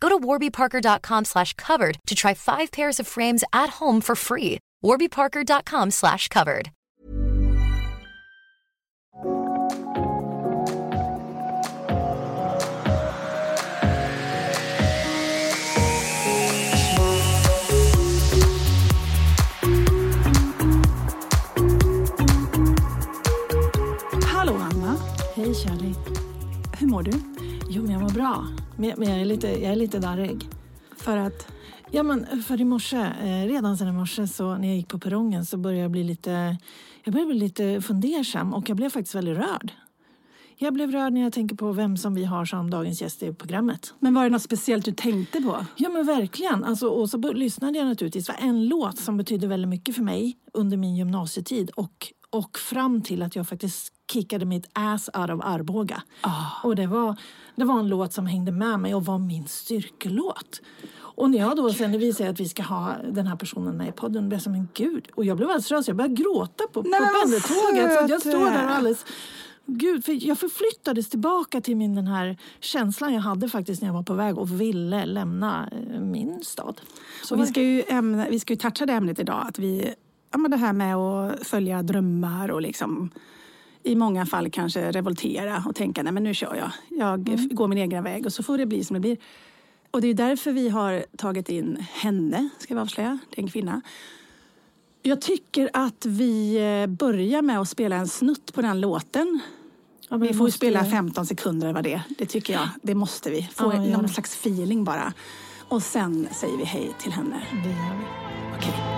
Go to warbyparker.com slash covered to try five pairs of frames at home for free. warbyparker.com slash covered. Hallå Anna, Hej Charlie. hur mår du? Jo, men jag mår bra. Men, men jag, är lite, jag är lite darrig. För att, Ja, men för i morse, eh, redan sen i morse så när jag gick på perrongen så började jag bli lite, jag började bli lite fundersam och jag blev faktiskt väldigt rörd. Jag blev rörd när jag tänker på vem som vi har som dagens gäst i programmet. men var det något speciellt du tänkte på? Ja men verkligen. Alltså, och så lyssnade jag naturligtvis. Det var en låt som betydde väldigt mycket för mig under min gymnasietid och, och fram till att jag faktiskt kickade mitt ass out of Arboga. Och det var, det var en låt som hängde med mig och var min styrkelåt. Och när jag då sen det visade att vi ska ha den här personen med i podden, blev som en gud. Och jag blev alldeles rörd så jag började gråta på, på Nej, vad pendeltåget. Så jag står där och alldeles Gud, för jag förflyttades tillbaka till min, den här känslan jag hade faktiskt när jag var på väg och ville lämna eh, min stad. Så Och vi, ska ju ämne, vi ska ju toucha det ämnet idag. Att vi, ja, men det här med att följa drömmar och liksom i många fall kanske revoltera och tänka nej men nu kör jag. Jag f- går min egen väg och så får det bli som det blir. Och det är därför vi har tagit in henne, ska vi avslöja. Det är en kvinna. Jag tycker att vi eh, börjar med att spela en snutt på den låten. Ja, Vi får spela 15 sekunder vad det är. Det tycker jag. Det måste vi. Få Ja, någon slags feeling bara. Och sen säger vi hej till henne. Det gör vi. Okej.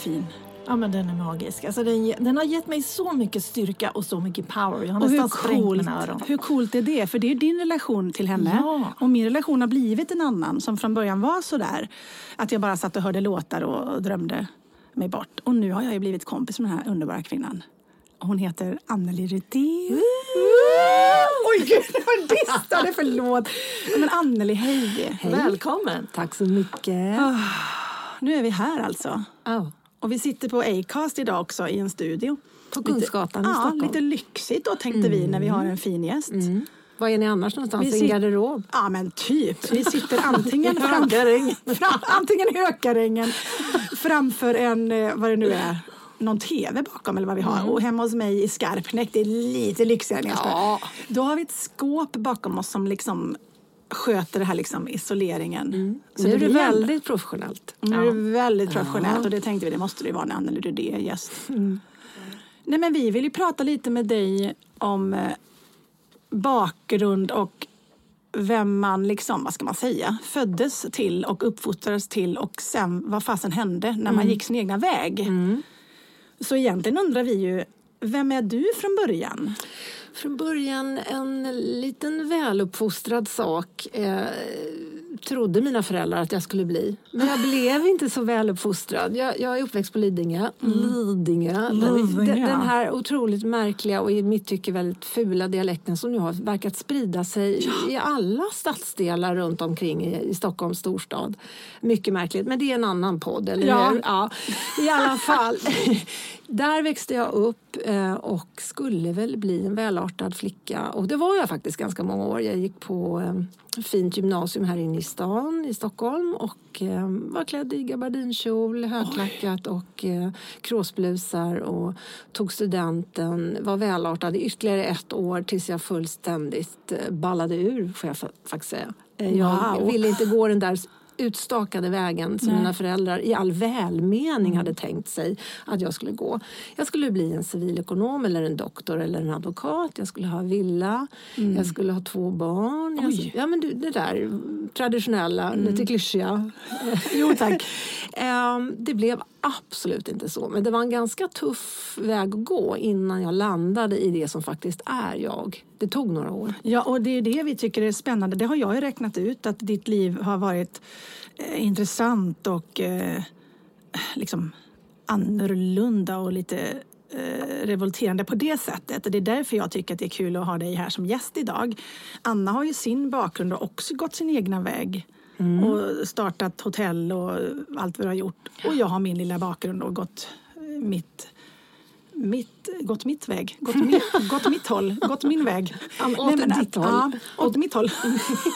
Fin. Ja, men den är magisk. Alltså, den, den har gett mig så mycket styrka och så mycket power. Jag har Och hur nästan sprängt coolt, mina öron. hur coolt är det? För det är din relation till henne. Ja. Och min relation har blivit en annan som från början var så där. Att jag bara satt och hörde låtar och drömde mig bort. Och nu har jag ju blivit kompis med den här underbara kvinnan. Hon heter Anneli Rydén. Oj, gud, jag distade. Förlåt. Men Anneli, hej. Välkommen! Tack så mycket. Nu är vi här alltså. Ja, Och vi sitter på Acast idag också i en studio. på Kungsgatan i Ja, Stockholm. lite lyxigt då tänkte vi när vi har en fin gäst. Mm. Var är ni annars någonstans? Vi I en garderob? Ja men typ. Vi sitter antingen, fram, Hökarängen. fram, antingen i Hökarängen framför en, eh, vad det nu är, någon tv bakom eller vad vi har. Och hemma hos mig i Skarpnäck, det är lite lyxigare. än Ja. Då har vi ett skåp bakom oss som liksom sköter det här liksom isoleringen. Så Nu är det väldigt professionellt. nu är det väldigt professionellt och det tänkte vi, det måste det vara när Anneli Rydé är gäst. Nej men vi vill ju prata lite med dig om eh, bakgrund och vem man liksom, vad ska man säga, föddes till och uppfostrades till och sen vad fasen hände när man gick sin egna väg. Så egentligen undrar vi ju, vem är du från början? Från början en liten väluppfostrad sak eh, trodde mina föräldrar att jag skulle bli. Men jag blev inte så väluppfostrad. Jag, jag är uppväxt på Lidingö. Den, Lidingö. den, den här otroligt märkliga och i mitt tycke väldigt fula dialekten som nu har verkat sprida sig i alla stadsdelar runt omkring i, i Stockholms storstad. Mycket märkligt, men det är en annan podd, eller Ja. hur? Ja, I alla fall. Där växte jag upp eh, och skulle väl bli en välartad flicka. Och det var jag faktiskt ganska många år. Jag gick på eh, fint gymnasium här inne i stan i Stockholm och eh, var klädd i gabardinkjol, högklackat och kråsblusar och tog studenten, var välartad i ytterligare ett år tills jag fullständigt ballade ur, får jag faktiskt säga. Jag Wow. ville inte gå den där utstakade vägen som Nej. mina föräldrar i all välmening hade tänkt sig att jag skulle gå. Jag skulle bli en civilekonom eller en doktor eller en advokat. Jag skulle ha villa, jag skulle ha två barn. Oj. ja, men du, det där traditionella, lite klyschiga. Jo tack. Ehm, det blev absolut inte så, men det var en ganska tuff väg att gå innan jag landade i det som faktiskt är jag. Det tog några år. Ja, och det är det vi tycker är spännande. Det har jag ju räknat ut att ditt liv har varit eh, intressant och eh, liksom annorlunda och lite eh, revolterande på det sättet. Och det är därför jag tycker att det är kul att ha dig här som gäst idag. Anna har ju sin bakgrund och också gått sin egna väg och startat hotell och allt vad du har gjort. Och jag har min lilla bakgrund och gått mitt mitt, gått mitt väg, gått mitt, gått mitt håll, gått min väg. Åt ditt håll. Ja, åt mitt håll.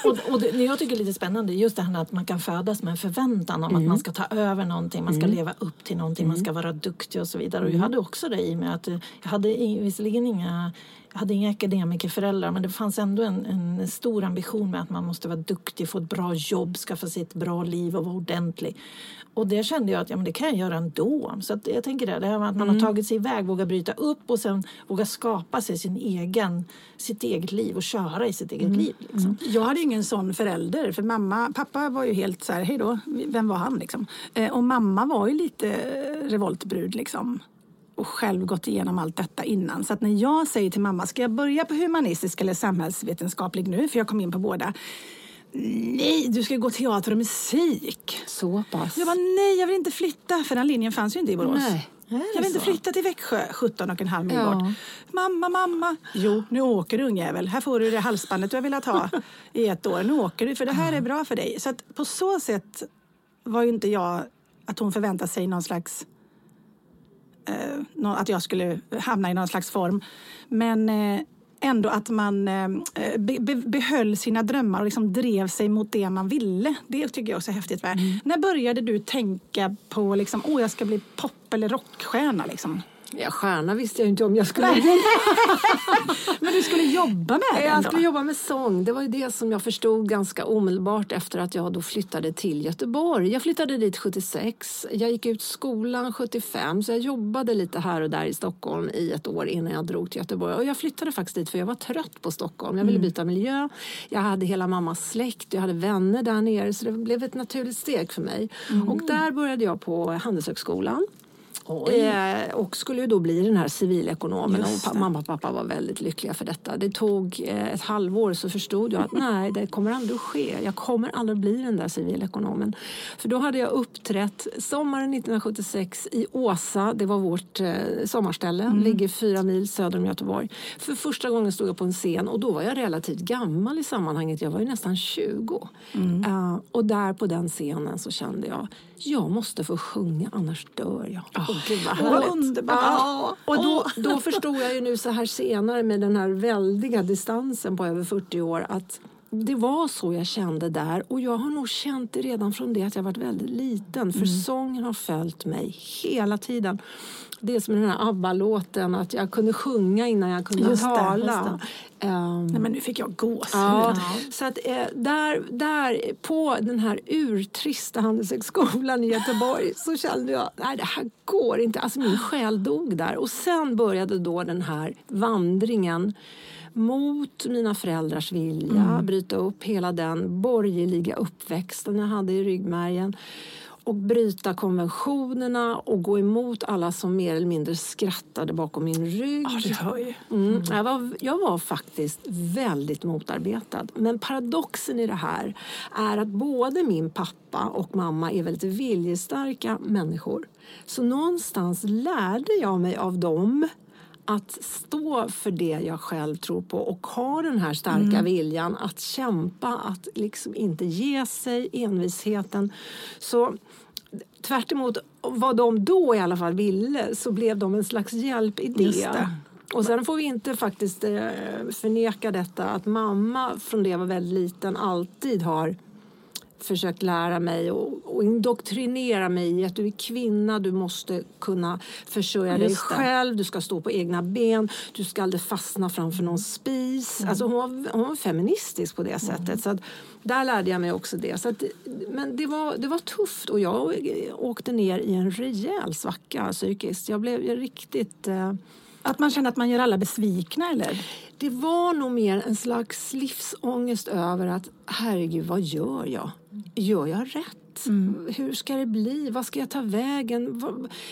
Och, och det, det jag tycker är lite spännande just det här att man kan födas med en förväntan om att man ska ta över någonting, man ska leva upp till någonting, man ska vara duktig och så vidare. Och jag hade också det i mig att eh, jag hade visserligen inga jag hade inga akademikerföräldrar men det fanns ändå en, en stor ambition med att man måste vara duktig, få ett bra jobb, skaffa sig ett bra liv och vara ordentlig. Och det kände jag att ja, men det kan jag göra ändå. Så jag tänker det, det här med att man har tagit sig iväg, våga bryta upp och sen våga skapa sig sin egen, sitt eget liv och köra i sitt eget liv. Liksom. Jag hade ingen sån förälder, för mamma, pappa var ju helt så här, hej då, vem var han liksom? Eh, och mamma var ju lite revoltbrud liksom. Och själv gått igenom allt detta innan. Så att när jag säger till mamma, ska jag börja på humanistisk eller samhällsvetenskaplig nu? För jag kom in på båda. Nej, du ska gå teater och musik. Så pass. Jag bara, nej, jag vill inte flytta. För den linjen fanns ju inte i Borås. Nej. Jag vill inte flytta till Växjö, 17 och en halv mil Ja. bort. Mamma, mamma. Jo, nu åker du ungjävel. Här får du det halsbandet du har velat ha i ett år. Nu åker du, för det här är bra för dig. Så att på så sätt var ju inte jag att hon förväntade sig någon slags eh, att jag skulle hamna i någon slags form. Men eh, ändå att man eh, be, be, behöll sina drömmar och liksom drev sig mot det man ville. Det tycker jag också är häftigt. Va? När började du tänka på liksom, åh, jag ska bli pop eller rockstjärna? Liksom? Ja, stjärna visste jag inte om jag skulle. Men du skulle jobba med det Jag skulle jobba med sång. Det var ju det som jag förstod ganska omedelbart efter att jag då flyttade till Göteborg. Jag flyttade dit 76. Jag gick ut skolan 75 så jag jobbade lite här och där i Stockholm i ett år innan jag drog till Göteborg. Och jag flyttade faktiskt dit för jag var trött på Stockholm. Jag ville byta miljö. Jag hade hela mammas släkt. Jag hade vänner där nere så det blev ett naturligt steg för mig. Och där började jag på Handelshögskolan. Eh, och skulle ju då bli den här civilekonomen. Och mamma och pappa var väldigt lyckliga för detta. Det tog eh, ett halvår så förstod jag att nej, det kommer aldrig att ske. Jag kommer aldrig bli den där civilekonomen. För då hade jag uppträtt sommaren 1976 i Åsa. Det var vårt eh, sommarställe. Ligger fyra mil söder om Göteborg. För första gången stod jag på en scen och då var jag relativt gammal i sammanhanget. Jag var ju nästan 20. Eh, och där på den scenen så kände jag jag måste få sjunga annars dör jag. Åh, gud, vad härligt. underbart. Ja, och då, då förstod jag ju nu så här senare med den här väldiga distansen på över 40 år att det var så jag kände där och jag har nog känt det redan från det att jag varit väldigt liten för sången har följt mig hela tiden. Det är som den här ABBA-låten att jag kunde sjunga innan jag kunde Just det, tala. just Ehm, Nej, men nu fick jag gåshud. Ja, så att eh, där, där på den här urtrista handelshögskolan i Göteborg så kände jag nej det här går inte. Alltså min själ dog där. Och sen började då den här vandringen mot mina föräldrars vilja, bryta upp hela den borgerliga uppväxten jag hade i ryggmärgen och bryta konventionerna och gå emot alla som mer eller mindre skrattade bakom min rygg. Ja, du hör ju. Mm. Jag, var, jag var faktiskt väldigt motarbetad. Men paradoxen i det här är att både min pappa och mamma är väldigt viljestarka människor. Så någonstans lärde jag mig av dem att stå för det jag själv tror på och ha den här starka viljan att kämpa, att liksom inte ge sig, envisheten. Så tvärt vad de då i alla fall ville så blev de en slags hjälp i det. Och sen får vi inte faktiskt eh, förneka detta att mamma från det jag var väldigt liten alltid har försökt lära mig och, och indoktrinera mig i att du är kvinna, du måste kunna försörja dig själv, du ska stå på egna ben, du ska aldrig fastna framför någon spis. Alltså hon, var, hon var feministisk på det sättet. Så att, där lärde jag mig också det. Så att, men det var, det var tufft och jag åkte ner i en rejäl svacka psykiskt. Jag blev riktigt... Eh, Att man känner att man gör alla besvikna eller? det var nog mer en slags livsångest över att herregud, vad gör jag? Gör jag rätt? Hur ska det bli? Vad ska jag ta vägen?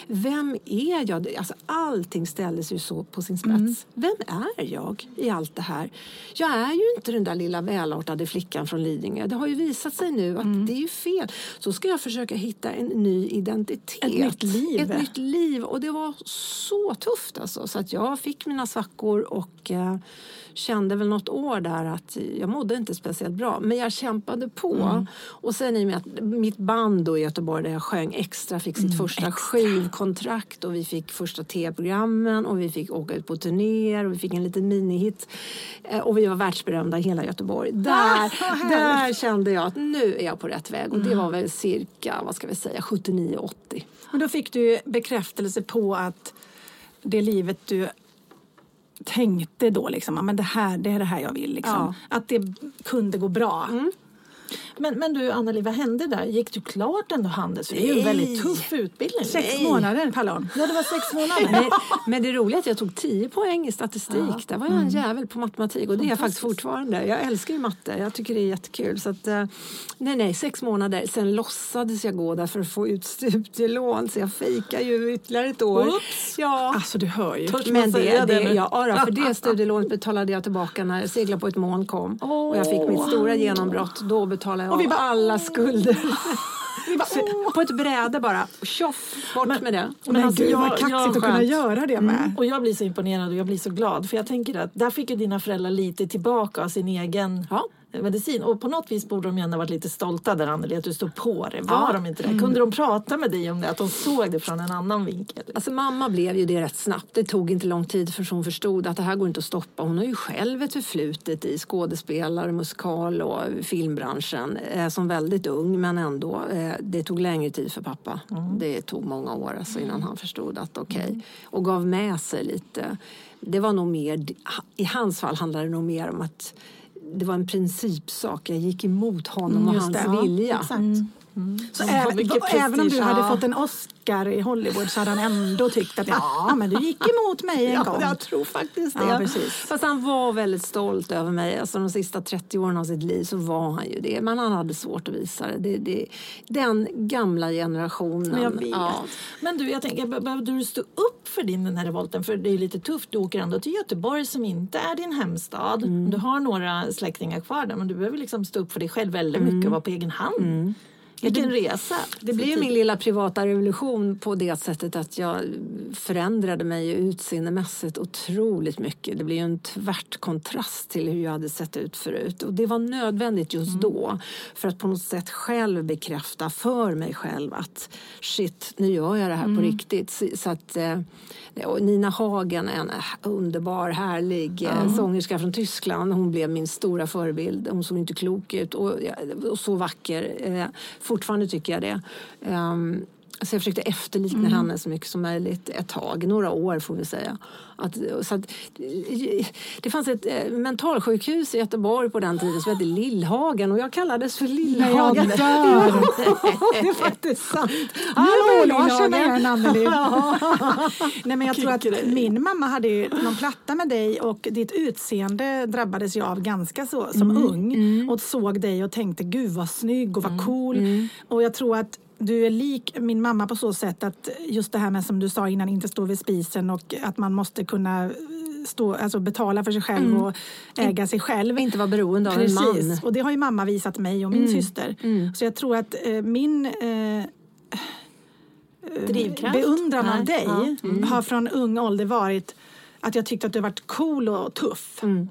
Vem är jag? Alltså, allting ställdes ju så på sin spets. Vem är jag i allt det här? Jag är ju inte den där lilla välartade flickan från Lidingö. Det har ju visat sig nu att det är ju fel. Så ska jag försöka hitta en ny identitet. Ett nytt liv. Ett nytt liv. Och det var så tufft alltså. Så att jag fick mina svackor och eh, kände väl något år där att jag mådde inte speciellt bra. Men jag kämpade på. Mm. Och sen i och med att mitt band då i Göteborg där jag sjöng extra fick Mm, sitt första skivkontrakt och vi fick första tv-programmen och vi fick åka ut på turnéer och vi fick en liten minihit. Eh, och vi var världsberömda i hela Göteborg. Ah, Där, där kände jag att nu är jag på rätt väg. Och Mm. det var väl cirka, vad ska vi säga, 79-80. Men då fick du bekräftelse på att det livet du tänkte då, liksom, ja, men det, här, det är det här jag vill. Liksom. Att det kunde gå bra. Men, men du Anneli, vad hände där? Gick du klart ändå Handels? För det är ju en väldigt tuff utbildning. Sex månader Pallon. Ja, det var sex månader. Men, men det roliga är att jag tog 10 poäng i statistik. Där var jag en jävel på matematik och det är jag faktiskt fortfarande. Jag älskar ju matte. Jag tycker det är jättekul. Så att, eh, nej, nej, sex månader. Sen låtsades jag gå där för att få ut studielån så jag fejkar ju ytterligare ett år. Oops. Ja. Alltså du hör ju. Törs Men det, det, nu? ja, då, för det studielånet betalade jag tillbaka när Segla på ett moln kom. Och jag fick mitt stora genombrott. Då betalade jag Och vi av bara, alla skulder. Vi bara, Så, på ett bräde bara. Tjoff, bort med det. men alltså, gud vad jag- kaxigt jag- att kunna skönt. göra det med. Och jag blir så imponerad och jag blir så glad för jag tänker att där fick ju dina föräldrar lite tillbaka av sin egen Ja. Medicin och på något vis borde de ändå varit lite stolta där Anneli att du stod på det. Var Ja. de inte det? Kunde de prata med dig om det? Att de såg det från en annan vinkel? Alltså mamma blev ju det rätt snabbt. Det tog inte lång tid för hon förstod att det här går inte att stoppa. Hon har ju själv ett förflutet i skådespelare, musikal och filmbranschen eh, som väldigt ung men ändå. Eh, det tog längre tid för pappa. Det tog många år alltså, innan han förstod att okej och gav med sig lite. Det var nog mer, i hans fall handlade det nog mer om att det var en principsak. Jag gick emot honom och just hans det, ja, exakt. Så Mm. även, och även om du prestige. hade Ja. fått en Oscar i Hollywood så hade han ändå tyckt att ja, men du gick emot mig en Ja, gång. jag tror faktiskt det. Ja, precis. Fast han var väldigt stolt över mig. Alltså de sista 30 åren av sitt liv så var han ju det. Men han hade svårt att visa det. det, det den gamla generationen. Men jag vet. Ja. Men du, jag tänker, be- behövde du stå upp för din den här revolten? För det är lite tufft. Du åker ändå till Göteborg som inte är din hemstad. Mm. Du har några släktingar kvar där men du behöver liksom stå upp för dig själv väldigt mycket och vara på egen hand. Vilken resa! Mm. Det blev ju min lilla privata revolution på det sättet att jag förändrade mig utseendemässigt otroligt mycket. Det blev ju en tvärt kontrast till hur jag hade sett ut förut. Och det var nödvändigt just då för att på något sätt själv bekräfta för mig själv att shit, nu gör jag det här på riktigt. Så, att, eh, Nina Hagen, en underbar, härlig eh, sångerska från Tyskland. Hon blev min stora förebild. Hon såg inte klok ut och, och så vacker. Fortfarande tycker jag det. Um, så jag försökte efterlikna henne så mycket som möjligt ett tag, några år får vi säga. Att, så att, det fanns ett eh, mentalsjukhus i Göteborg på den tiden som hette Lillhagen och jag kallades för Lillhagen. Nej, jag dör. det är faktiskt sant. Hallå, jag känner igen Anneli. Nej, men jag tror att min mamma hade ju någon platta med dig och ditt utseende drabbades jag av ganska så som ung och såg dig och tänkte gud vad snygg och vad cool. Och jag tror att du är lik min mamma på så sätt att just det här med som du sa innan, inte stå vid spisen och att man måste kunna stå, alltså betala för sig själv och äga sig själv. Inte vara beroende av en man. Mm. Precis, och det har ju mamma visat mig och min syster. Så jag tror att eh, min eh, Drivkraft? beundran av Nej. dig Ja. Mm. har från ung ålder varit att jag tyckte att du varit cool och tuff. Mm.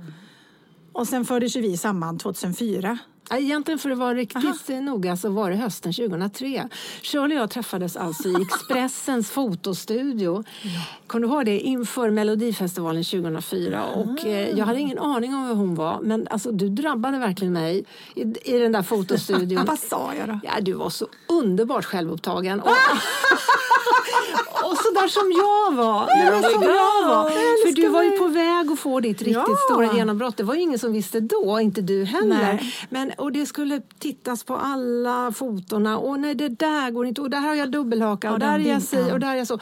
Och sen fördes ju vi samman 2004. Ja, egentligen för att vara riktigt Aha. noga så var det hösten 2003. Shirley och jag träffades alltså i Expressens fotostudio. Ja. Kommer du ihåg det? Inför Melodifestivalen 2004. Och, eh, jag hade ingen aning om vem hon var men alltså, du drabbade verkligen mig i, i den där fotostudion. Vad sa jag då? Ja, du var så underbart självupptagen. Och, och så där som jag var. Var som jag var. För du var ju på väg att få ditt riktigt ja. stora genombrott. Det var ju ingen som visste då, inte du heller. Men, och det skulle tittas på alla fotona. Och nej, det där går inte. Och där har jag dubbelhaka. Och, och där är jag si och där är jag så.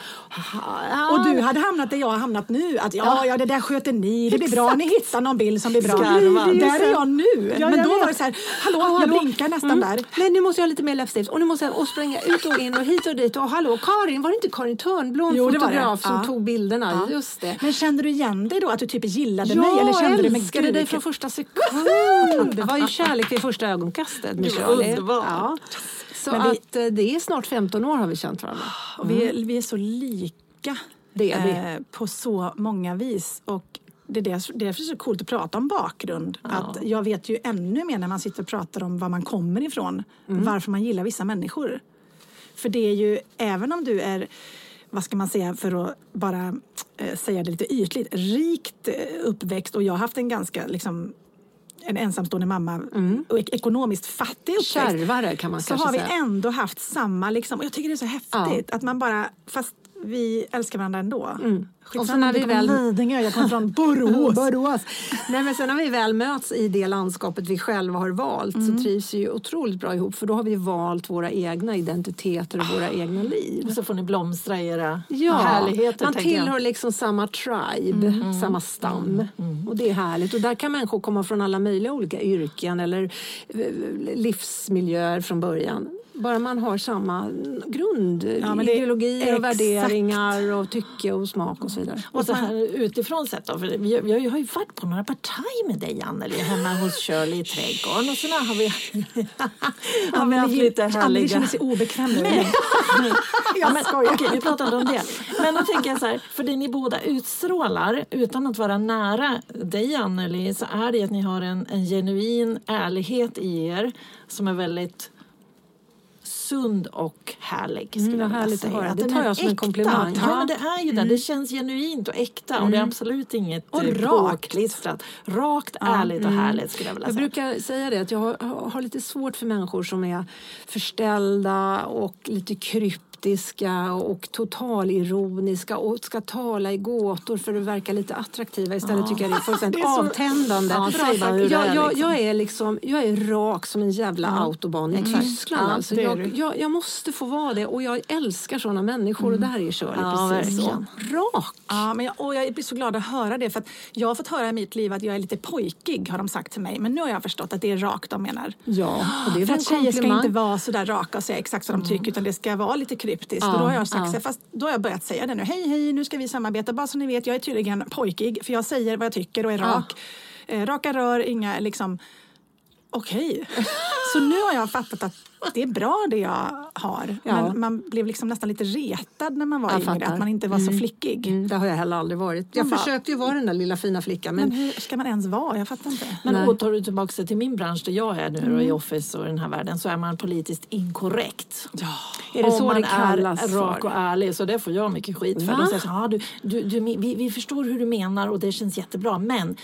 Ja. Och du hade hamnat där jag har hamnat nu. Att ja, ja, det där sköter ni. Det blir bra. Ni hittar någon bild som blir bra. Där är jag nu. Ja, Men då var det så här, hallå, jag blinkar nästan mm. där. Men nu måste jag ha lite mer läppstift. Och nu måste jag och springa ut och in och hit och dit. Och hallå, Karin, var det inte Karin Törnblom, jo, fotograf, som ja. tog bilderna? Ja. Just det. Men kände du igen dig då? Att du typ gillade ja, mig? Eller kände jag älskade du dig från första sekund. det var ju kärlek vid första ögonkastet med Shirley. Ja. Så vi, att eh, det är snart 15 år har vi känt varandra. Och vi, är, vi är så lika det är vi. Eh, på så många vis. Och det är därför det är så coolt att prata om bakgrund. Ja. Att jag vet ju ännu mer när man sitter och pratar om var man kommer ifrån. Mm. Varför man gillar vissa människor. För det är ju, även om du är, vad ska man säga för att bara eh, säga det lite ytligt, rikt eh, uppväxt och jag har haft en ganska liksom, en ensamstående mamma mm. och ekonomiskt fattig uppväxt. Kärvare kan man så kanske säga. Så har vi ändå haft samma, liksom, och jag tycker det är så häftigt ja. att man bara, fast vi älskar varandra ändå. Mm. Och så när vi väl... Lidingö, jag kommer från Borås. Borås. Nej, men sen när vi väl möts i det landskapet vi själva har valt mm. så trivs vi ju otroligt bra ihop för då har vi valt våra egna identiteter och våra egna liv. Och så får ni blomstra i era ja, härligheter. Man tillhör liksom samma tribe, mm. samma stam. Mm. mm. Och det är härligt. Och där kan människor komma från alla möjliga olika yrken eller eh, livsmiljöer från början bara man har samma grundideologier ja, och värderingar och tycke och smak och så vidare. Och så här utifrån sett då, för vi, vi har ju varit på några partaj med dig Anneli hemma hos Shirley i trädgården och så har vi, har vi haft lite härliga... Anneli känner sig obekväm nu. jag skojar. Okej, vi pratar inte om det. Men då tänker jag så här, för det ni båda utstrålar utan att vara nära dig Anneli så är det att ni har en, en genuin ärlighet i er som är väldigt sund och härlig. Skulle mm, jag härligt säga. att höra. Det tar jag som en komplimang. Ja, men det är ju det. Mm. Det känns genuint och äkta mm. och det är mm. absolut inget och eh, rakt. Rakt, ärligt och mm. härligt skulle jag vilja säga. Jag brukar säga det att jag har, har lite svårt för människor som är förställda och lite kryp kryptiska och totalironiska och ska tala i gåtor för att verka lite attraktiva istället ja. tycker jag det är fullständigt avtändande. Ja, jag, jag, jag, är liksom, jag är rak som en jävla ja. autobahn i Tyskland. Ja, alltså. jag, jag, jag, måste få vara det och jag älskar sådana människor mm. och där är Shirley ja, precis så. Rak! Ja, men jag, och jag blir så glad att höra det för att jag har fått höra i mitt liv att jag är lite pojkig har de sagt till mig men nu har jag förstått att det är rakt de menar. Ja, och det är för att tjejer ska inte vara så där raka och säga exakt vad de tycker utan det ska vara lite kryptiskt. Ja, och då har jag sagt ja. fast då har jag börjat säga det nu. Hej, hej, nu ska vi samarbeta. Bara så ni vet, jag är tydligen pojkig för jag säger vad jag tycker och är rak. Eh, raka rör, inga liksom Okej. Okay. Så nu har jag fattat att det är bra det jag har. Ja. Men man blev liksom nästan lite retad när man var jag yngre, fattar. att man inte var mm. så flickig. Mm, det har jag heller aldrig varit. Jag man försökte ju vara den där lilla fina flickan. Men, men hur ska man ens vara? Jag fattar inte. Men Nej. tar du tillbaka till min bransch där jag är nu mm. i Office och den här världen så är man politiskt inkorrekt. Ja. Är det så man det kallas? är rak och ärlig så det får jag mycket skit för. De säger så, ah, du, du, du, vi, vi förstår hur du menar och det känns jättebra men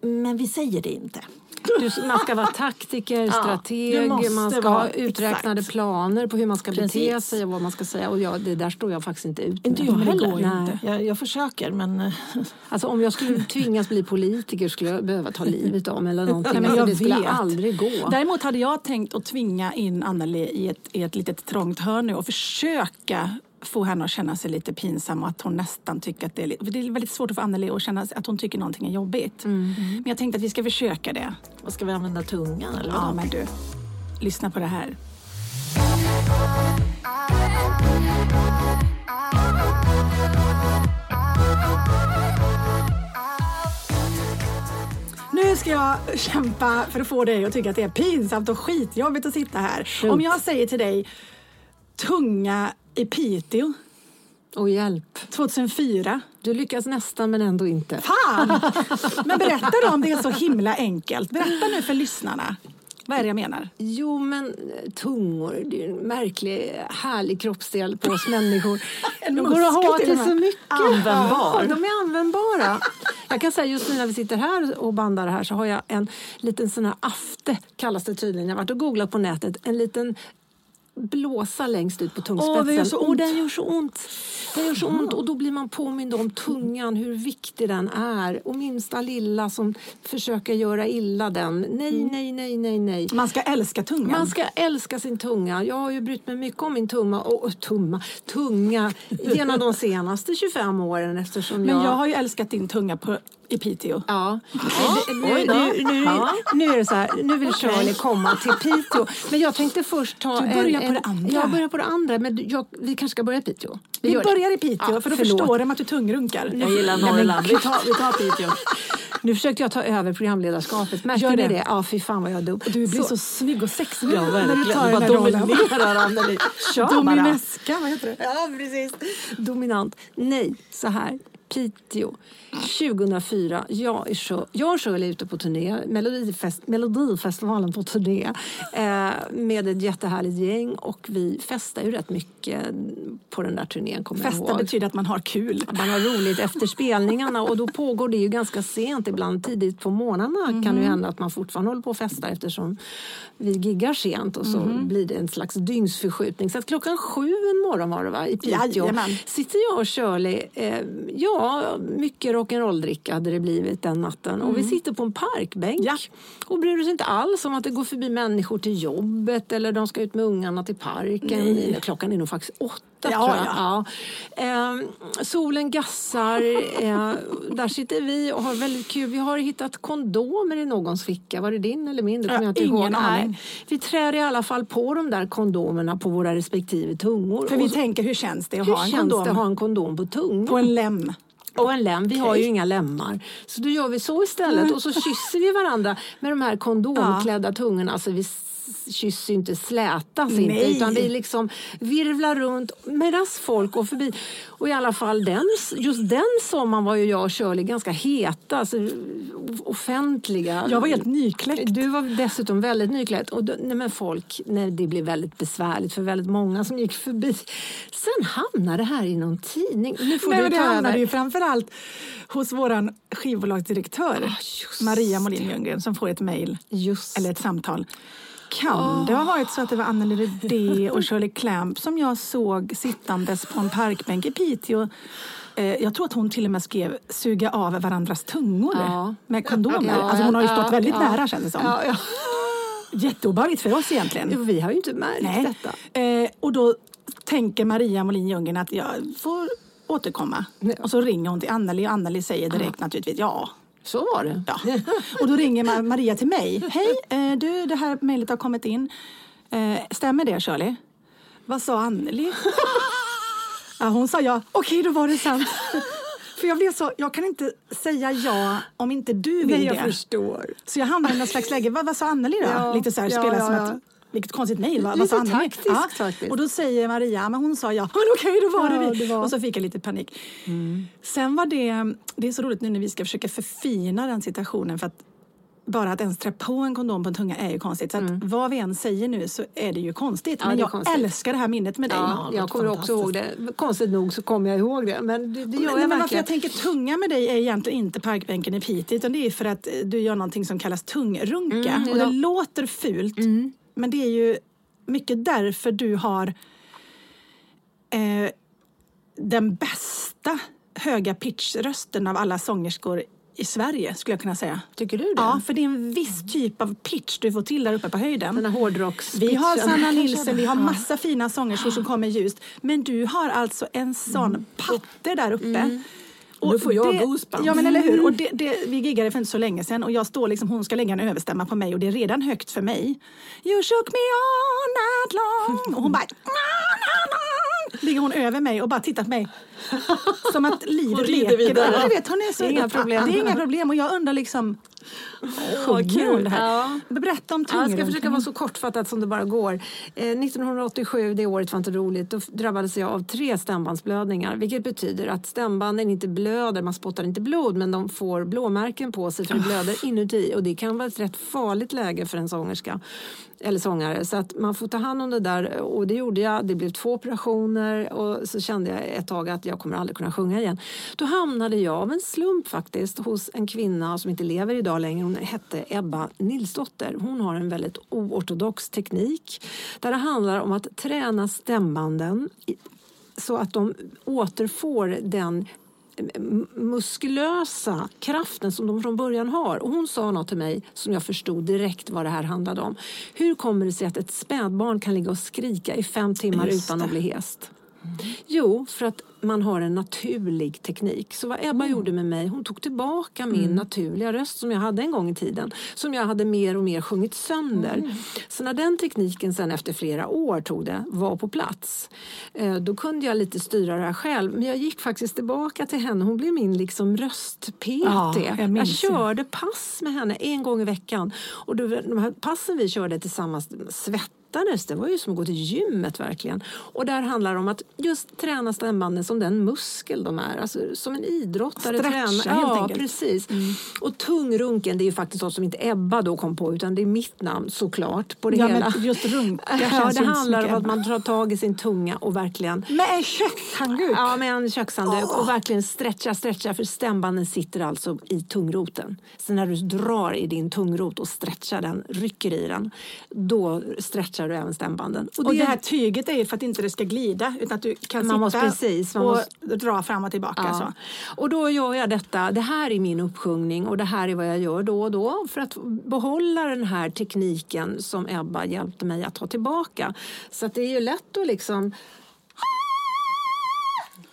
men vi säger det inte. Du, man ska vara taktiker, ja, strateg, man ska ha uträknade exakt. planer på hur man ska Precis. bete sig och vad man ska säga. Och jag, det där står jag faktiskt inte ut med. Inte jag heller. Jag, jag, försöker men... Alltså, om jag skulle tvingas bli politiker skulle jag behöva ta livet av mig eller någonting. Nej, men alltså, det skulle aldrig gå. Däremot hade jag tänkt att tvinga in Anneli i ett, i ett litet trångt hörn nu och försöka få henne att känna sig lite pinsam och att hon nästan tycker att det är det är väldigt svårt att få Anneli att känna att hon tycker någonting är jobbigt. Mm. Men jag tänkte att vi ska försöka det. Och ska vi använda tungan eller Ja, men du. Lyssna på det här. Nu ska jag kämpa för att få dig att tycka att det är pinsamt och skitjobbigt att sitta här. Shoot. Om jag säger till dig tunga i Piteå. Och hjälp. 2004. Du lyckas nästan men ändå inte. Fan! Men berätta då om det är så himla enkelt. Berätta nu för lyssnarna. Vad är det jag menar? Jo, men eh, tungor, det är en märklig, härlig kroppsdel på oss människor. En de går att ha till så mycket. Användbar. Ja, de är användbara. Jag kan säga just nu när vi sitter här och bandar här så har jag en liten sån här afte, kallas det tydligen. Jag har varit och googlat på nätet. En liten blåsa längst ut på tungspetsen. Åh, det gör så Och ont. den gör så ont. Den gör så ont och då blir man påmind om tungan, hur viktig den är. Och minsta lilla som försöker göra illa den. Nej, nej, nej, nej, nej. Man ska älska tungan. Man ska älska sin tunga. Jag har ju brytt mig mycket om min tumma, och, tumma, tunga genom de senaste 25 åren eftersom Men jag har ju älskat din tunga på, i Piteå. Ja. Nu, nu, nu, nu, nu är det så här, nu vill Charlie komma till Piteå. Men jag tänkte först ta... Du börjar en, på det andra. Jag börjar på det andra, men jag, vi kanske ska börja i Piteå. Vi det. börjar i Piteå, Ja, för då förlåt. förstår de att du tungrunkar. Jag gillar Norrland. Vi tar, vi tar Piteå. Nu försökte jag ta över programledarskapet. Märkte Gör ni det. det? Ja, fy fan vad jag är dum. Du blir så, snygg och sexig Ja, när du tar Du den här rollen. dominerar Anneli. Kör bara. Domineska, vad heter det? Ja, precis. Dominant. Nej, så här. Piteå. 2004. Jag, är Shir- jag och Shirley är ute på turné. Melodifest, Melodifestivalen på turné. Eh, med ett jättehärligt gäng. Och vi festar ju rätt mycket på den där turnén. Kommer jag Festa betyder att man har kul. Man har roligt efter spelningarna och då pågår det ju ganska sent, ibland tidigt på morgnarna kan det ju hända att man fortfarande håller på att festa eftersom vi giggar sent och så blir det en slags dygnsförskjutning. Så klockan sju en morgon var det va, i Piteå Jajamän. sitter jag och Shirley, eh, ja mycket rock'n'roll-dricka hade det blivit den natten och vi sitter på en parkbänk Ja. och bryr oss inte alls om att det går förbi människor till jobbet eller de ska ut med ungarna till parken. Klockan är nog faktiskt åtta Ja, tror jag. ja. Ja. Ehm, solen gassar. Eh, där sitter vi och har väldigt kul. Vi har hittat kondomer i någons ficka. Var det din eller min? Det kommer Ja, jag inte ingen ihåg. Nej. aning. Vi trär i alla fall på de där kondomerna på våra respektive tungor. För Och vi så- tänker, hur känns det att hur ha en känns kondom det att ha en kondom på tungan? på en lem? Och en lem. Vi har ju inga lemmar. Så då gör vi så istället och så kysser vi varandra med de här kondomklädda tungorna. Alltså vi s- kysser ju inte slätas inte Nej. utan vi liksom virvlar runt medan folk går förbi. Och i alla fall den, just den sommaren var ju jag och Shirley ganska heta, alltså offentliga. Jag var helt nykläckt. Du var dessutom väldigt nyklädd. Och då, nej men folk, nej, det blev väldigt besvärligt för väldigt många som gick förbi. Sen hamnade det här i någon tidning. Nu får Nej, du det hamnade ju framförallt hos vår skivbolagsdirektör Maria Molin Ljunggren som får ett mejl eller ett samtal. Kan det ha varit så att det var Anneli Rudé och Shirley Clamp som jag såg sittandes på en parkbänk i Piteå? Eh, Jag tror att hon till och med skrev suga av varandras tungor Ja. med kondomer. Ja, alltså hon har ju ja, stått väldigt ja. nära känns det som. Ja, ja. Jätteobehagligt för oss egentligen. Vi har ju inte märkt Nej. detta. Eh, och då tänker Maria Molin Ljunggren att jag får återkomma. Ja. Och så ringer hon till Anneli och Anneli säger direkt naturligtvis ja. Så var det. ja. Och då ringer Ma- Maria till mig. Hej, eh, du det här mejlet har kommit in. Eh, stämmer det Shirley? Vad sa Anneli? ja, hon sa ja. Okej, då var det sant. För jag blev så, jag kan inte säga ja om inte du vill Nej, jag det. förstår. Så jag hamnade i något slags läge. Vad, vad sa Anneli då? Ja, Lite så här, ja, spela ja, som ja. att vilket konstigt. Va? Vad Lite Anneli? taktiskt faktiskt. Och då säger Maria, men hon sa ja. Men okej, då var Ja, det vi. det var- Mm. Och så fick jag lite panik. Sen var det, det är så roligt nu när vi ska försöka förfina den situationen för att bara att ens trä på en kondom på en tunga är ju konstigt. Så att vad vi än säger nu så är det ju konstigt. Mm. Ja, men jag konstigt. älskar det här minnet med dig. Ja, jag kommer också ihåg det. Konstigt nog så kommer jag ihåg det. Men det, det gör Men, jag men varför jag tänker tunga med dig är egentligen inte parkbänken i Piteå utan det är för att du gör någonting som kallas tungrunka. Mm, och ja. det låter fult men det är ju mycket därför du har eh, den bästa höga pitchrösten av alla sångerskor i Sverige skulle jag kunna säga. Tycker du det? Ja, för det är en viss typ av pitch du får till där uppe på höjden. Den här Vi har. Sanna Nilsson, vi har massa fina sångerskor som kommer ljust. Men du har alltså en sån patte där uppe. Nu får jag det, goosebumps. Ja men eller hur. Och det, det, vi giggade för inte så länge sedan och jag står liksom, hon ska lägga en överstämma på mig och det är redan högt för mig. You shook me all night long. Och hon bara ligger hon över mig och bara tittar på mig. Som att livet leker. vidare. Ja, vet, hon är så, Det är inga problem. Det är inga problem och jag undrar liksom Sjunger hon det här? Ja. Berätta om Ja, jag ska försöka vara så kortfattat som det bara går. Eh, 1987, det året var inte roligt, då drabbades jag av tre stämbandsblödningar. Vilket betyder att stämbanden inte blöder, man spottar inte blod men de får blåmärken på sig för det blöder inuti. Och det kan vara ett rätt farligt läge för en sångerska eller sångare. Så att man får ta hand om det där och det gjorde jag. Det blev två operationer och så kände jag ett tag att jag kommer aldrig kunna sjunga igen. Då hamnade jag av en slump faktiskt hos en kvinna som inte lever idag längre. Hon hette Ebba Nilsdotter. Hon har en väldigt oortodox teknik där det handlar om att träna stämbanden så att de återfår den muskulösa kraften som de från början har. Och hon sa något till mig som jag förstod direkt vad det här handlade om. Hur kommer det sig att ett spädbarn kan ligga och skrika i fem timmar utan att bli häst? Jo, för att man har en naturlig teknik. Så vad Ebba gjorde med mig, hon tog tillbaka min naturliga röst som jag hade en gång i tiden. Som jag hade mer och mer sjungit sönder. Så när den tekniken sen efter flera år tog det, var på plats. Eh, då kunde jag lite styra det här själv. Men jag gick faktiskt tillbaka till henne. Hon blev min liksom röst-PT. Ja, jag jag körde pass med henne en gång i veckan. Och då, de här passen vi körde tillsammans svettades. Det var ju som att gå till gymmet verkligen. Och där handlar det om att just träna stämbanden som den muskel de är. Alltså som en idrottare Stretcha, tränar. helt ja, enkelt. Mm. precis. Och tungrunken, det är ju faktiskt något som inte Ebba då kom på utan det är mitt namn såklart på det Ja, hela. men just runka Ja, det handlar om att man drar tag i sin tunga och verkligen Med en kökshandduk? Ja, med en kökshandduk och verkligen stretcha, stretcha för stämbanden sitter alltså i tungroten. Så när du drar i din tungrot och stretchar den, rycker i den, då stretchar du även stämbanden. Och det här tyget är ju för att inte det ska glida utan att du kan Man sitta måste- precis, man och måste- dra fram och tillbaka. Ja. Så. Och då gör jag detta, det här är min uppsjungning och det här är vad jag gör då och då för att behålla den här tekniken som Ebba hjälpte mig att ta tillbaka. Så att det är ju lätt att liksom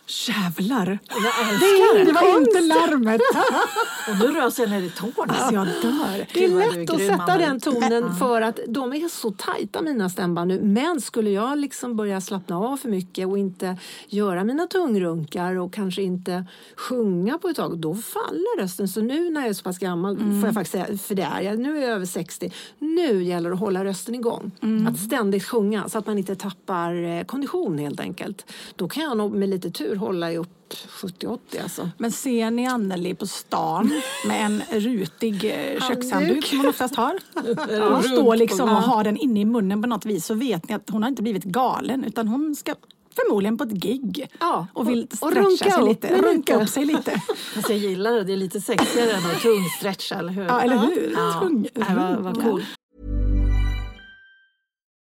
Jävlar! Jag älskar Det, det. var inte larmet. Och nu rös jag ner i tårna. Alltså, jag dör. Det är lätt att sätta den tonen för att de är så tajta mina stämband nu. Men skulle jag liksom börja slappna av för mycket och inte göra mina tungrunkar och kanske inte sjunga på ett tag, då faller rösten. Så nu när jag är så pass gammal, får jag faktiskt säga, för det är jag, nu är jag över 60, nu gäller det att hålla rösten igång. Att ständigt sjunga så att man inte tappar eh, kondition helt enkelt. Då kan jag nog med lite tur hålla i upp 70-80 alltså. Men ser ni Anneli på stan med en rutig eh, kökshandduk som hon oftast har? Hon står liksom och har den inne i munnen på något vis så vet ni att hon har inte blivit galen utan hon ska förmodligen på ett gig Ja, och vill och- och stretcha runka sig upp lite. Runka upp sig lite. Fast jag gillar det. Det är lite sexigare än att tungstretcha, eller hur? Ja, eller hur? Ja. Tung- Nej, vad, vad cool.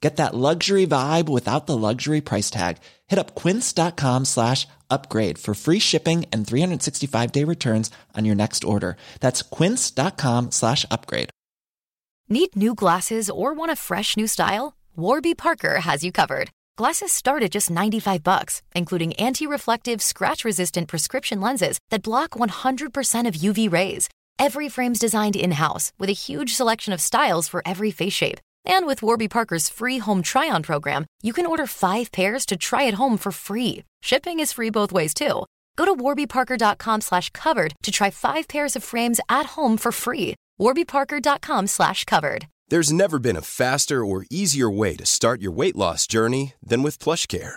Get that luxury vibe without the luxury price tag. Hit up quince.com slash upgrade for free shipping and 365 day returns on your next order. That's quince.com slash upgrade. Need new glasses or want a fresh new style? Warby Parker has you covered. Glasses start at just 95 bucks, including anti-reflective, scratch-resistant prescription lenses that block 100% of UV rays. Every frame's designed in-house with a huge selection of styles for every face shape. And with Warby Parker's free home try-on program, you can order five pairs to try at home for free. Shipping is free both ways too. Go to warbyparker.com slash covered to try five pairs of frames at home for free. warbyparker.com slash covered. There's never been a faster or easier way to start your weight loss journey than with PlushCare.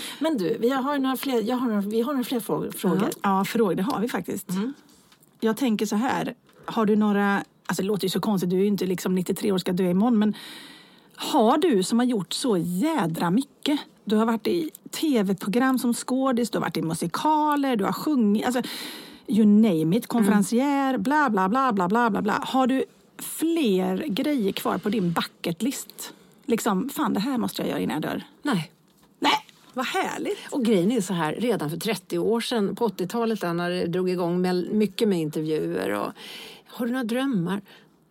Men du, vi har några fler, jag har några, vi har några fler frågor. frågor. Ja, frågor det har vi faktiskt. Mm. Jag tänker så här, har du några, alltså det låter ju så konstigt, du är ju inte liksom 93 år ska dö imorgon, men har du som har gjort så jädra mycket? Du har varit i tv-program som skådis, du har varit i musikaler, du har sjungit. Alltså, you name it, konferencier, bla bla bla bla bla bla bla. Har du fler grejer kvar på din bucket list? Liksom, fan det här måste jag göra innan jag dör. Nej. Vad härligt! Och grejen är så här, redan för 30 år sedan, på 80-talet där, när det drog igång med, mycket med intervjuer och har du några drömmar?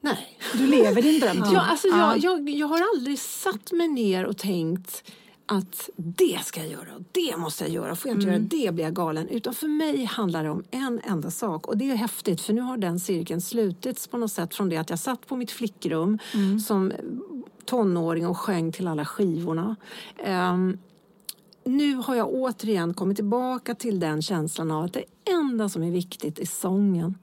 Nej. Du lever din dröm. Ja, alltså jag, jag, jag har aldrig satt mig ner och tänkt att det ska jag göra och det måste jag göra. Får jag inte göra det blir jag galen. Utan för mig handlar det om en enda sak. Och det är häftigt för nu har den cirkeln slutits på något sätt från det att jag satt på mitt flickrum som tonåring och sjöng till alla skivorna. Ehm, nu har jag återigen kommit tillbaka till den känslan av att det enda som är viktigt är sången.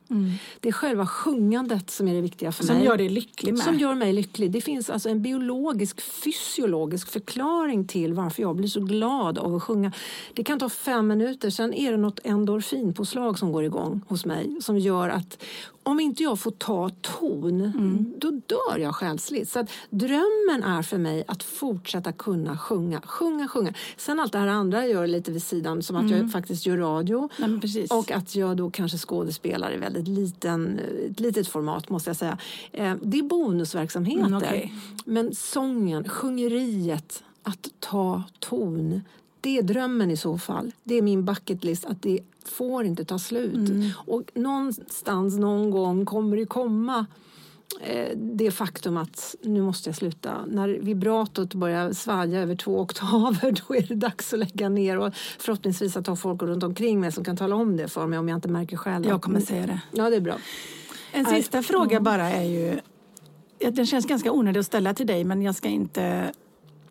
Det är själva sjungandet som är det viktiga för Som mig. gör dig lycklig med. Som gör mig lycklig. Det finns alltså en biologisk, fysiologisk förklaring till varför jag blir så glad av att sjunga. Det kan ta fem minuter, sen är det något endorfinpåslag som går igång hos mig som gör att om inte jag får ta ton, Mm. då dör jag själsligt. Så drömmen är för mig att fortsätta kunna sjunga, sjunga, sjunga. Sen allt det här andra jag gör lite vid sidan, som att jag faktiskt gör radio. Mm. Nej, men precis. Och att jag då kanske skådespelar i väldigt liten, ett litet format måste jag säga. Eh, Det är bonusverksamheter. Mm, okej. Men sången, sjungeriet, att ta ton. Det är drömmen i så fall. Det är min bucket list att det får inte ta slut. Mm. Och någonstans, någon gång kommer det komma det faktum att nu måste jag sluta. När vibratot börjar svaja över två oktaver då är det dags att lägga ner och förhoppningsvis att ha folk runt omkring mig som kan tala om det för mig om jag inte märker själv. Jag kommer säga det. Ja, det är bra. En sista fråga bara är ju... Den känns ganska onödig att ställa till dig men jag ska inte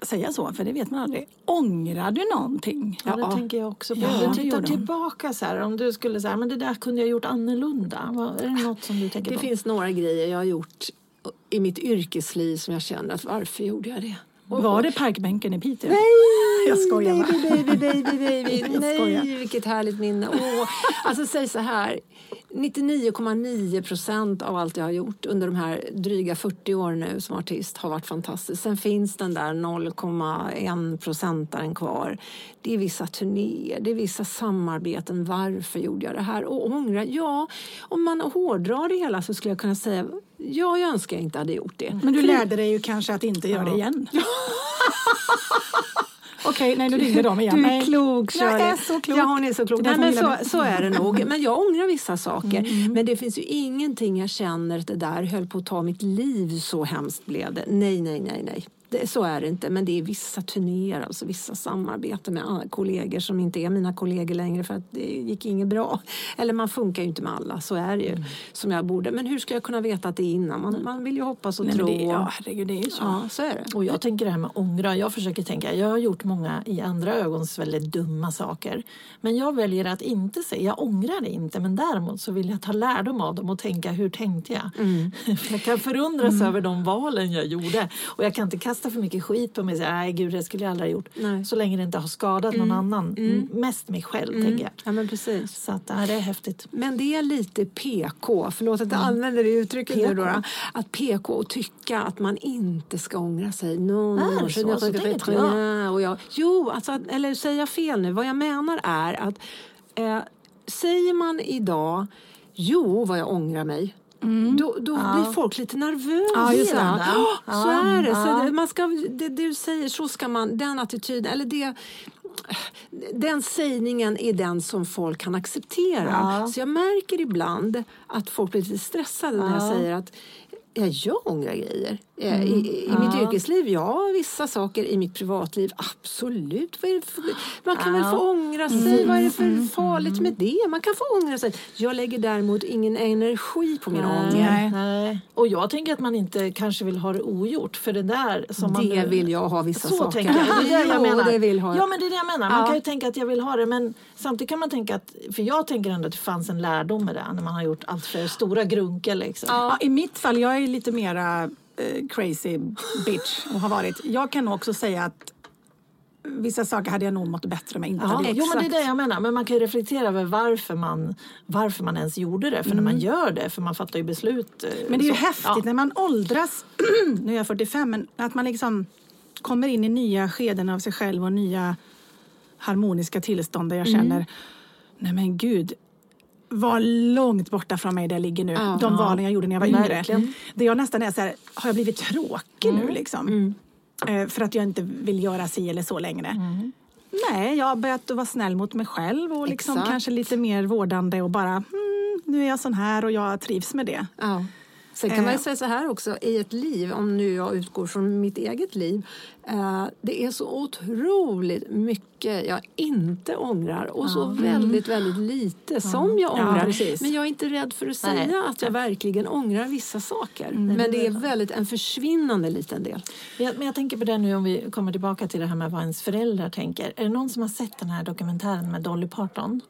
säga så för det vet man aldrig. Ångrar du någonting? Ja, det Ja. tänker jag också på. Ja, det tittar tillbaka så här, om du skulle säga men det där kunde jag gjort annorlunda. Vad- Är det något som du tänker Det på? finns några grejer jag har gjort i mitt yrkesliv som jag känner att varför gjorde jag det? Och- Var det parkbänken i Piteå? Nej! Jag skojar bara. Baby, baby, baby, baby. Skojar. Nej, vilket härligt minne. Åh, alltså säg så här. 99,9 procent av allt jag har gjort under de här dryga 40 åren nu som artist har varit fantastiskt. Sen finns den där 0,1 procentaren kvar. Det är vissa turnéer, det är vissa samarbeten. Varför gjorde jag det här? Och ångra? Ja, om man hårdrar det hela så skulle jag kunna säga ja, jag önskar jag inte hade gjort det. Men du lärde dig ju kanske att inte göra det igen. Okej, nej nu ringde de igen. Du är klok Jag Shirley. är så klok. Ja, hon är så klok. Nej, men så, så är det nog. Men jag ångrar vissa saker. Mm, Men det finns ju ingenting jag känner att det där höll på att ta mitt liv. Så hemskt blev det. Nej, nej, nej, nej. Det, så är det inte. Men det är vissa turnéer, alltså vissa samarbeten med kollegor som inte är mina kollegor längre för att det gick inget bra. Eller man funkar ju inte med alla, så är det ju. Mm. Som jag borde. Men hur ska jag kunna veta att det är innan? Man, man vill ju hoppas och Nej, tro. det, ja, herregud, det är ju så. ja, så är det. Och jag tänker det här med ångra. Jag försöker tänka, jag har gjort många i andra ögon väldigt dumma saker. Men jag väljer att inte säga, jag ångrar det inte. Men däremot så vill jag ta lärdom av dem och tänka, hur tänkte jag? För jag kan förundras över de valen jag gjorde. Och jag kan inte kasta för mycket skit på mig och nej gud det skulle jag aldrig ha gjort. Nej. Så länge det inte har skadat någon annan. Mm. Mest mig själv, tänker jag. Ja, men precis. Så att, ja, det är häftigt. Men det är lite PK, förlåt att jag använder det uttrycket nu PK. då, då. Att PK och tycka att man inte ska ångra sig. No, Är det så? Så regrette tänker inte jag. Och jag. Jo, alltså, eller säger jag fel nu? Vad jag menar är att eh, säger man idag Jo, vad jag ångrar mig. Då, då blir folk lite nervösa. Ja, just det. Ja, så är det. Så man ska, det, det du säger, så ska man, den attityden, eller det, den sägningen är den som folk kan acceptera. Så jag märker ibland att folk blir lite stressade när jag säger att Ja, jag ångrar grejer. Eh, I, i mitt yrkesliv, ja. Vissa saker i mitt privatliv, absolut. Vad är det för, man kan väl få ångra sig. Vad är det för farligt med det? Man kan få ångra sig. Jag lägger däremot ingen energi på min ånger. Nej. Och jag tänker att man inte kanske vill ha det ogjort. För det där som man Det nu- vill jag ha vissa så saker. tänker jag. Det är det jag Jo, menar. det vill ha. Ja, men det är det jag menar. Man Ja. kan ju tänka att jag vill ha det, men samtidigt kan man tänka att... För jag tänker ändå att det fanns en lärdom med det när man har gjort allt för stora grunker. Liksom. Ja, I mitt fall, jag är lite mera eh, crazy bitch och har varit. Jag kan också säga att vissa saker hade jag nog mått bättre med inte Ja, hade gjort. jo, men det är det jag menar. Men man kan ju reflektera över varför man, varför man ens gjorde det. För när man gör det, för man fattar ju beslut. eh, Men det är ju så. häftigt Ja. när man åldras, nu är jag 45, men att man liksom kommer in i nya skeden av sig själv och nya harmoniska tillstånd där jag känner, nej men gud, vad långt borta från mig det ligger nu. Ja. de valen jag gjorde när jag var yngre. Verkligen. Det jag nästan är så här, har jag blivit tråkig nu liksom? Eh, för att jag inte vill göra si eller så längre. Nej, jag har börjat vara snäll mot mig själv och liksom Exakt. kanske lite mer vårdande och bara, mm, nu är jag sån här och jag trivs med det. Ja. Sen kan man ju Eh. säga så här också, i ett liv, om nu jag utgår från mitt eget liv. Eh, det är så otroligt mycket jag inte ångrar och så väldigt, väldigt lite som jag Ja, ångrar. Men jag är inte rädd för att säga Nej. att jag verkligen ångrar vissa saker. Men det är väldigt en försvinnande liten del. Men jag, men jag tänker på det nu om vi kommer tillbaka till det här med vad ens föräldrar tänker. Är det någon som har sett den här dokumentären med Dolly Parton?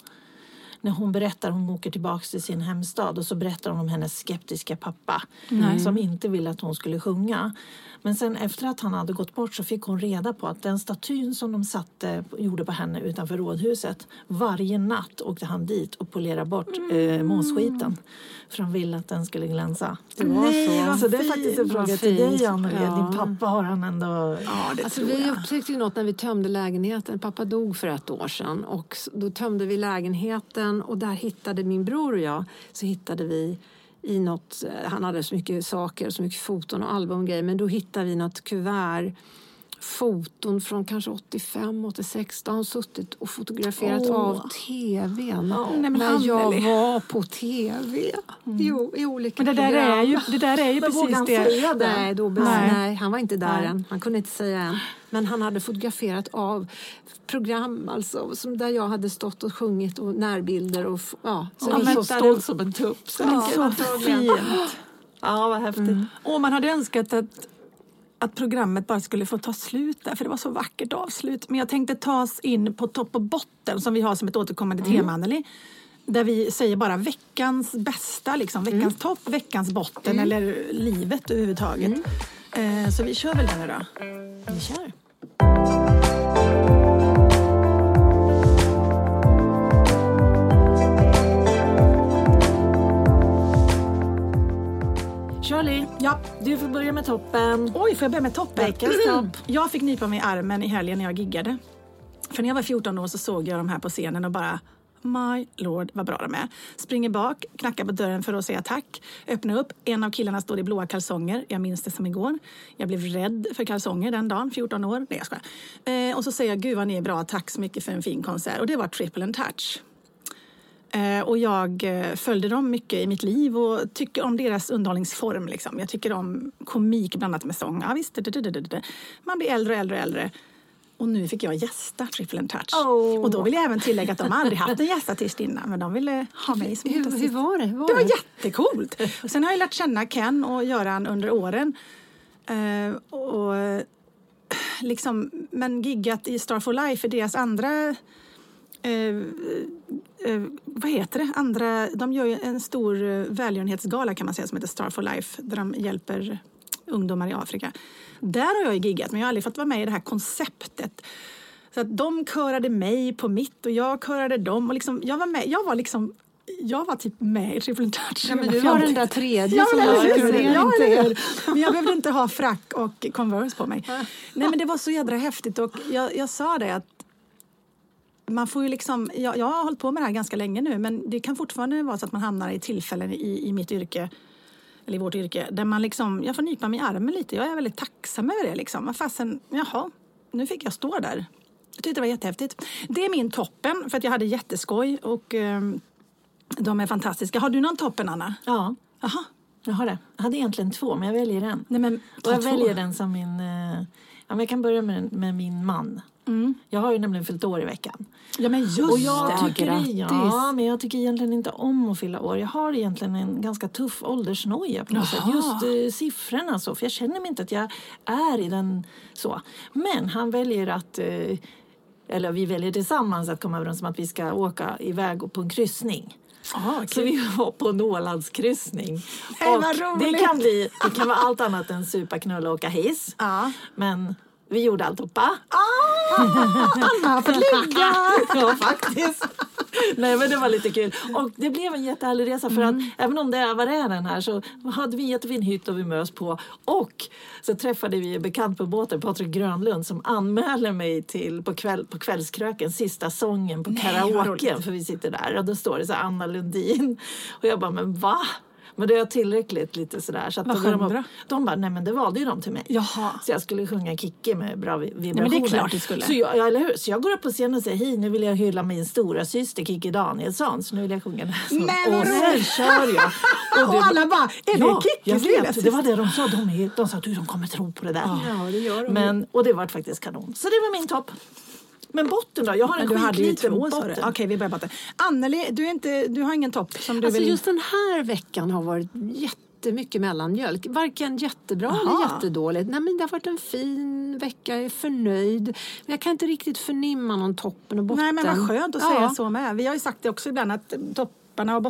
När hon berättar, hon åker tillbaka till sin hemstad och så berättar hon om hennes skeptiska pappa som inte ville att hon skulle sjunga. Men sen efter att han hade gått bort så fick hon reda på att den statyn som de satte, gjorde på henne utanför rådhuset varje natt åkte han dit och polerade bort eh, måsskiten. För han ville att den skulle glänsa. Det var Nej, så. Så det är faktiskt en fråga till dig, fint. Anneli. Ja. Din pappa har han ändå... Ja, det Alltså, tror vi jag. upptäckte ju något när vi tömde lägenheten. Pappa dog för ett år sedan och då tömde vi lägenheten och där hittade min bror och jag så hittade vi i något, eh, han hade så mycket saker, så mycket foton och album och grejer, men då hittade vi något kuvert foton från kanske 85, 86. Då har hon suttit och fotograferat av tvn Nej, men när jag Anneli. var på tv. Jo, i olika Men det där program. är ju, det där är ju Men precis han det. Nej, då, Nej. nej. han var inte där Nej. än. Han kunde inte säga än. Men han hade fotograferat av program alltså, som där jag hade stått och sjungit och närbilder. Och, ja, så Han var så stolt som en tupp. Så. Men så fint. Ja, vad häftigt. Och man hade önskat att, att programmet bara skulle få ta slut där, för det var så vackert avslut. Men jag tänkte ta oss in på topp och botten som vi har som ett återkommande tema, Anneli. Där vi säger bara veckans bästa, liksom. veckans topp, veckans botten eller livet överhuvudtaget. Eh, så vi kör väl den då. Vi kör. Ja. du får börja med toppen. Oj, får jag börja med toppen? Veckans topp. Jag fick nypa mig i armen i helgen när jag giggade. För när jag var 14 år så såg jag de här på scenen och bara My lord vad bra de är. Springer bak, knackar på dörren för att säga tack. Öppnar upp, en av killarna står i blåa kalsonger. Jag minns det som igår. Jag blev rädd för kalsonger den dagen, 14 år. Nej jag skojar. Eh, och så säger jag, gud vad ni är bra, tack så mycket för en fin konsert. Och det var Triple and Touch. Eh, och jag eh, följde dem mycket i mitt liv och tycker om deras underhållningsform. Liksom. Jag tycker om komik blandat med sång. Ja, visst, det, det, det. Man blir äldre och äldre och äldre. Och nu fick jag gästa Triple and Touch. Oh. Och då vill jag även tillägga att de aldrig haft en gästartist innan. Men de ville ha mig som Hur, hur var det? Hur var Det var det? jättecoolt. Och sen har jag lärt känna Ken och Göran under åren. Eh, och liksom, men giggat i Star for Life är deras andra eh, eh, vad heter det? Andra, de gör ju en stor eh, välgörenhetsgala kan man säga som heter Star for Life där de hjälper ungdomar i Afrika. Där har jag ju giggat men jag har aldrig fått vara med i det här konceptet. Så att de körade mig på mitt och jag körade dem. Och liksom, jag, var med, jag var liksom jag var typ med i Triple Touch. Ja, men du var den där tredje Ja, som var Ja, inte hur? Men jag behövde inte ha frack och Converse på mig. Nej, men det var så jädra häftigt och jag, jag sa det att man får ju liksom, jag, jag har hållit på med det här ganska länge nu men det kan fortfarande vara så att man hamnar i tillfällen i, i mitt yrke eller i vårt yrke där man liksom, jag får nypa mig i armen lite. Jag är väldigt tacksam över det liksom. Fasen, jaha, nu fick jag stå där. Jag tyckte det var jättehäftigt. Det är min toppen för att jag hade jätteskoj och ehm, de är fantastiska. Har du någon toppen Anna? Ja, Jaha. jag har det. Jag hade egentligen två, men jag väljer en. Nej, men, Och jag två. väljer den som min... eh, Ja, men jag kan börja med, med min man. Jag har ju nämligen fyllt år i veckan. Ja men just Och jag det. tycker, grattis. ja, men jag tycker egentligen inte om att fylla år. Jag har egentligen en ganska tuff åldersnoja på något sätt. Just eh, siffrorna så, för jag känner mig inte att jag är i den så. Men han väljer att, eh, eller vi väljer tillsammans att komma överens om att vi ska åka iväg på en kryssning. Ah, Så kul. vi var på en Ålandskryssning. Nej, Och det kan bli, det kan vara allt annat än supa, knulla och åka hiss. Ja. Men vi gjorde alltihopa. Anna har fått ligga! Ja, faktiskt. Nej men det var lite kul. Och det blev en jättehärlig resa för Mm. att även om det var räven här så hade vi en jättefin hytt och vi mös på. Och så träffade vi en bekant på båten, Patrik Grönlund, som anmäler mig till på, kväll, på Kvällskröken, sista sången på vad karaoke. roligt. För vi sitter där och då står det så här, Anna Lundin. Och jag bara, men va? Men det är tillräckligt lite sådär. Så att Vad sjöng de, de bara, nej men det valde ju de till mig. Jaha. Så jag skulle sjunga Kicke med bra vi- vibrationer. men det är klart du skulle. Så jag, ja, eller hur? Så jag går upp på scenen och säger, hej nu vill jag hylla min stora syster Kikki Danielsson. Så nu vill jag sjunga den här. Men Och sen kör jag. Och, det- alla bara, är Ja, det jag Kickis lilla vet. Det syster? var det de sa. De, är, de sa du, de kommer tro på det där. Ja, det gör de. Men, och det var faktiskt kanon. Så det var min topp. Men botten då? Jag har en skitliten botten. Okej, vi börjar botten. Anneli, du, är inte, du har ingen topp som du Alltså vill... just den här veckan har varit jättemycket mellanmjölk. Varken jättebra Jaha. eller jättedåligt. Nej, men det har varit en fin vecka, jag är förnöjd. Men jag kan inte riktigt förnimma någon toppen och botten. Nej, men vad skönt att Ja. säga så med. Vi har ju sagt det också ibland att topparna och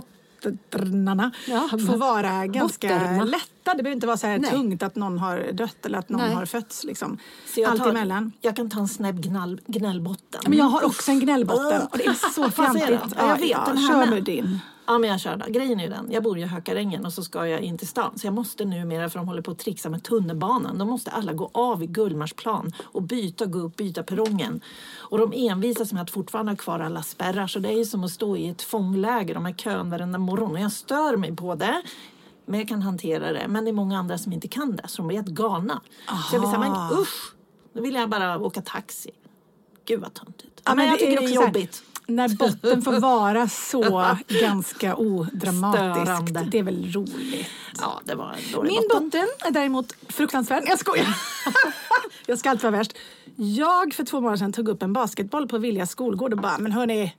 bottnarna Ja, får vara ganska botterna. lätta. Det behöver inte vara så här Nej. tungt att någon har dött eller att någon Nej. har fötts. Liksom. Allt tar- emellan. Jag kan ta en snäbb gnäll, gnällbotten. Men jag har också en gnällbotten och det är så fjantigt. Ja, jag vet, den här kör med. din. Ja men jag kör då. Grejen är ju den, jag bor ju i Hökarängen och så ska jag in till stan. Så jag måste numera, för de håller på att trixa med tunnelbanan, då måste alla gå av i Gullmarsplan och byta, gå upp, byta perrongen. Och de envisas med att fortfarande ha kvar alla spärrar. Så det är ju som att stå i ett fångläger, de här kön varenda morgon. Och jag stör mig på det. Men jag kan hantera det. Men det är många andra som inte kan det, så de blir helt galna. Så jag blir såhär, men usch! Då vill jag bara åka taxi. Gud vad töntigt. Ja, men jag tycker det är jobbigt. När botten får vara så ganska odramatisk. Störande. Det är väl roligt. Ja, det var en dålig Min botten. botten är däremot fruktansvärd. Jag skojar. jag ska alltid vara värst. Jag för två månader sedan tog upp en basketboll på Viljas skolgård och bara, men hörni,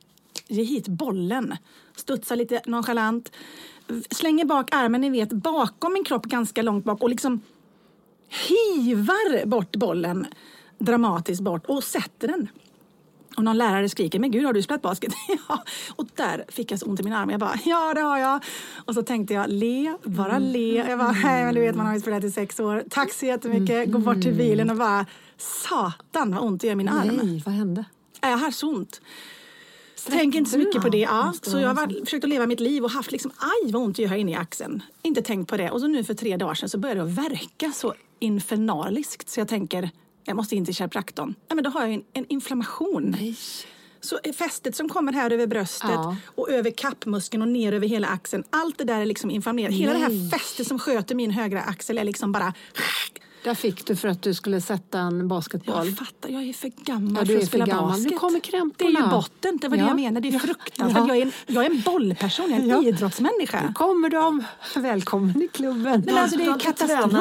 ge hit bollen. Studsar lite nonchalant. Slänger bak armen, ni vet, bakom min kropp ganska långt bak och liksom hivar bort bollen dramatiskt bort och sätter den. Och någon lärare skriker, men gud har du spelat basket? ja. Och där fick jag så ont i min arm. Jag bara, ja det har jag. Och så tänkte jag, le, bara le. Jag bara, nej men du vet man har ju spelat i sex år. Tack så jättemycket. Gå bort till bilen och bara, satan vad ont det gör i min arm. Nej, vad hände? Jag har så ont. Tänker inte så mycket på det. Ja. Så jag har försökt att leva mitt liv och haft liksom, aj vad ont det gör här inne i axeln. Inte tänkt på det. Och så nu för tre dagar sedan så började det verka så infernaliskt. Så jag tänker, jag måste in till kiropraktorn. Nej, men då har jag en, en inflammation. Så fästet som kommer här över bröstet Ja. och över kappmuskeln och ner över hela axeln. Allt det där är liksom inflammerat. Hela det här Nej. fästet som sköter min högra axel är liksom bara... Där fick du för att du skulle sätta en basketboll. Jag fattar, jag är för gammal Ja, du för att för spela gammal. basket. Nu kommer Det är krämporna. ju botten, det var det Ja. jag menar. Det är Ja. fruktansvärt. Ja. Jag, är en, jag är en bollperson, jag är en Ja. idrottsmänniska. Nu kommer de. Välkommen i klubben. Men alltså, det är Du har katastrof.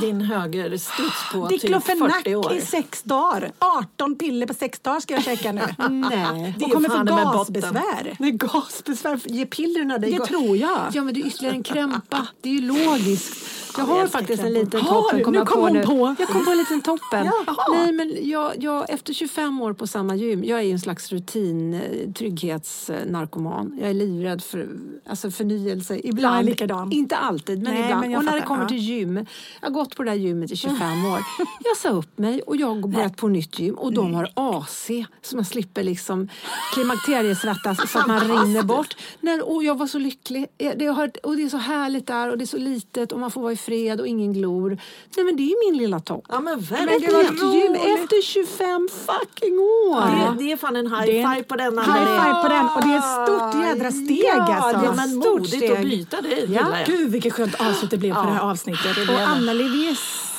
din, din högerstuds på typ Diklofenak 40 år. i sex dagar. 18 piller på sex dagar ska jag käka nu. Nej. Det Och kommer få gasbesvär. Med gasbesvär. Ge pillerna dig. Det ga- tror jag. Ja, men det är ytterligare en krämpa. Det är ju logiskt. Jag har faktiskt en liten Har toppen. Nu jag kom på nu. på. Jag kom på en liten toppen. Jaha. Nej, men jag, jag, efter 25 år på samma gym, jag är ju en slags rutin eh, trygghetsnarkoman. Jag är livrädd för alltså förnyelse. Ibland. Är likadan. Inte alltid, men Nej, ibland. men och när det kommer ja. till gym. Jag har gått på det här gymmet i 25 år. Jag sa upp mig och jag har börjat på nytt gym och de har AC så man slipper liksom klimakteriesvettas så att man rinner bort. Nej, och jag var så lycklig. Eh, Det har, och det är så härligt där och det är så litet och man får vara i fred och ingen glor. Nej men det är min lilla topp. Ja men verkligen. nytt gym efter 25 fucking år. Det, det är fan en high Det five på denna. High five på den och det är ett stort jädra steg Ja, alltså. det Ja, men stort modigt steg. att byta det Ja. Gud vilket skönt avslut det blev på det här avsnittet. Och Anneli, vi är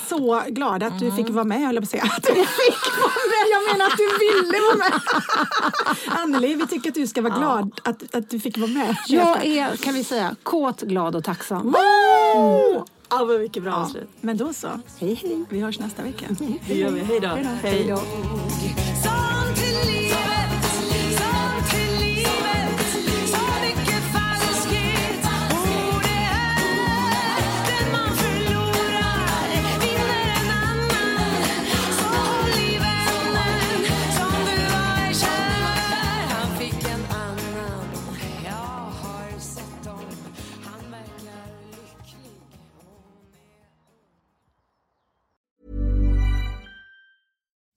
så glada att du fick vara med, höll jag på att säga. Att du fick vara med! Jag menar att du ville vara med. Anneli, vi tycker att du ska vara glad att, att du fick vara med. Jag är, kan vi säga, kåt, glad och tacksam. Ja men vilket bra avslut. Men då så. Hej hej. Vi hörs nästa vecka. Det gör vi. Hej då. Hej då. Sånt